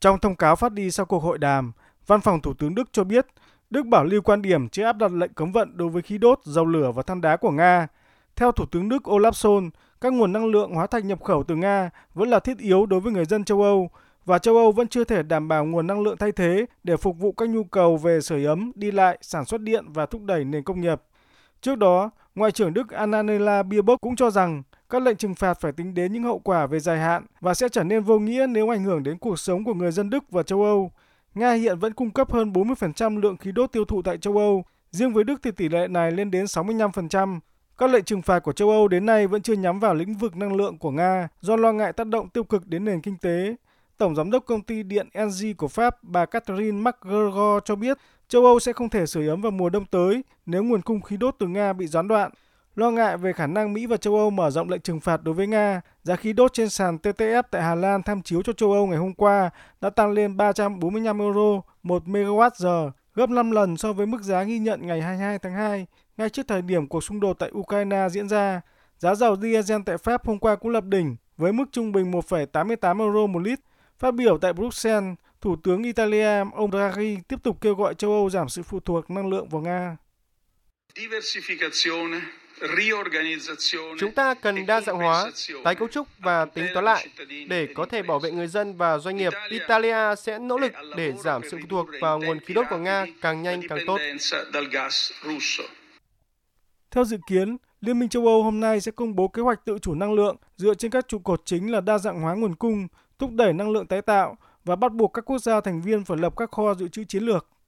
Trong thông cáo phát đi sau cuộc hội đàm, Văn phòng Thủ tướng Đức cho biết Đức bảo lưu quan điểm chưa áp đặt lệnh cấm vận đối với khí đốt, dầu lửa và than đá của Nga. Theo Thủ tướng Đức Olaf Scholz, các nguồn năng lượng hóa thạch nhập khẩu từ Nga vẫn là thiết yếu đối với người dân châu Âu và châu Âu vẫn chưa thể đảm bảo nguồn năng lượng thay thế để phục vụ các nhu cầu về sưởi ấm, đi lại, sản xuất điện và thúc đẩy nền công nghiệp. Trước đó, Ngoại trưởng Đức Annalena Baerbock cũng cho rằng các lệnh trừng phạt phải tính đến những hậu quả về dài hạn và sẽ trở nên vô nghĩa nếu ảnh hưởng đến cuộc sống của người dân Đức và châu Âu. Nga hiện vẫn cung cấp hơn 40% lượng khí đốt tiêu thụ tại châu Âu. Riêng với Đức thì tỷ lệ này lên đến 65%. Các lệnh trừng phạt của châu Âu đến nay vẫn chưa nhắm vào lĩnh vực năng lượng của Nga do lo ngại tác động tiêu cực đến nền kinh tế. Tổng giám đốc công ty điện Engie của Pháp, bà Catherine McGregor cho biết châu Âu sẽ không thể sưởi ấm vào mùa đông tới nếu nguồn cung khí đốt từ Nga bị gián đoạn. Lo ngại về khả năng Mỹ và châu Âu mở rộng lệnh trừng phạt đối với Nga, giá khí đốt trên sàn TTF tại Hà Lan tham chiếu cho châu Âu ngày hôm qua đã tăng lên 345 euro 1 MWh, gấp 5 lần so với mức giá ghi nhận ngày 22 tháng 2, ngay trước thời điểm cuộc xung đột tại Ukraine diễn ra. Giá dầu diesel tại Pháp hôm qua cũng lập đỉnh với mức trung bình 1,88 euro một lít. Phát biểu tại Bruxelles, Thủ tướng Italia ông Draghi tiếp tục kêu gọi châu Âu giảm sự phụ thuộc năng lượng vào Nga. Chúng ta cần đa dạng hóa, tái cấu trúc và tính toán lại để có thể bảo vệ người dân và doanh nghiệp. Italia sẽ nỗ lực để giảm sự phụ thuộc vào nguồn khí đốt của Nga càng nhanh càng tốt. Theo dự kiến, Liên minh châu Âu hôm nay sẽ công bố kế hoạch tự chủ năng lượng dựa trên các trụ cột chính là đa dạng hóa nguồn cung, thúc đẩy năng lượng tái tạo và bắt buộc các quốc gia thành viên phải lập các kho dự trữ chiến lược.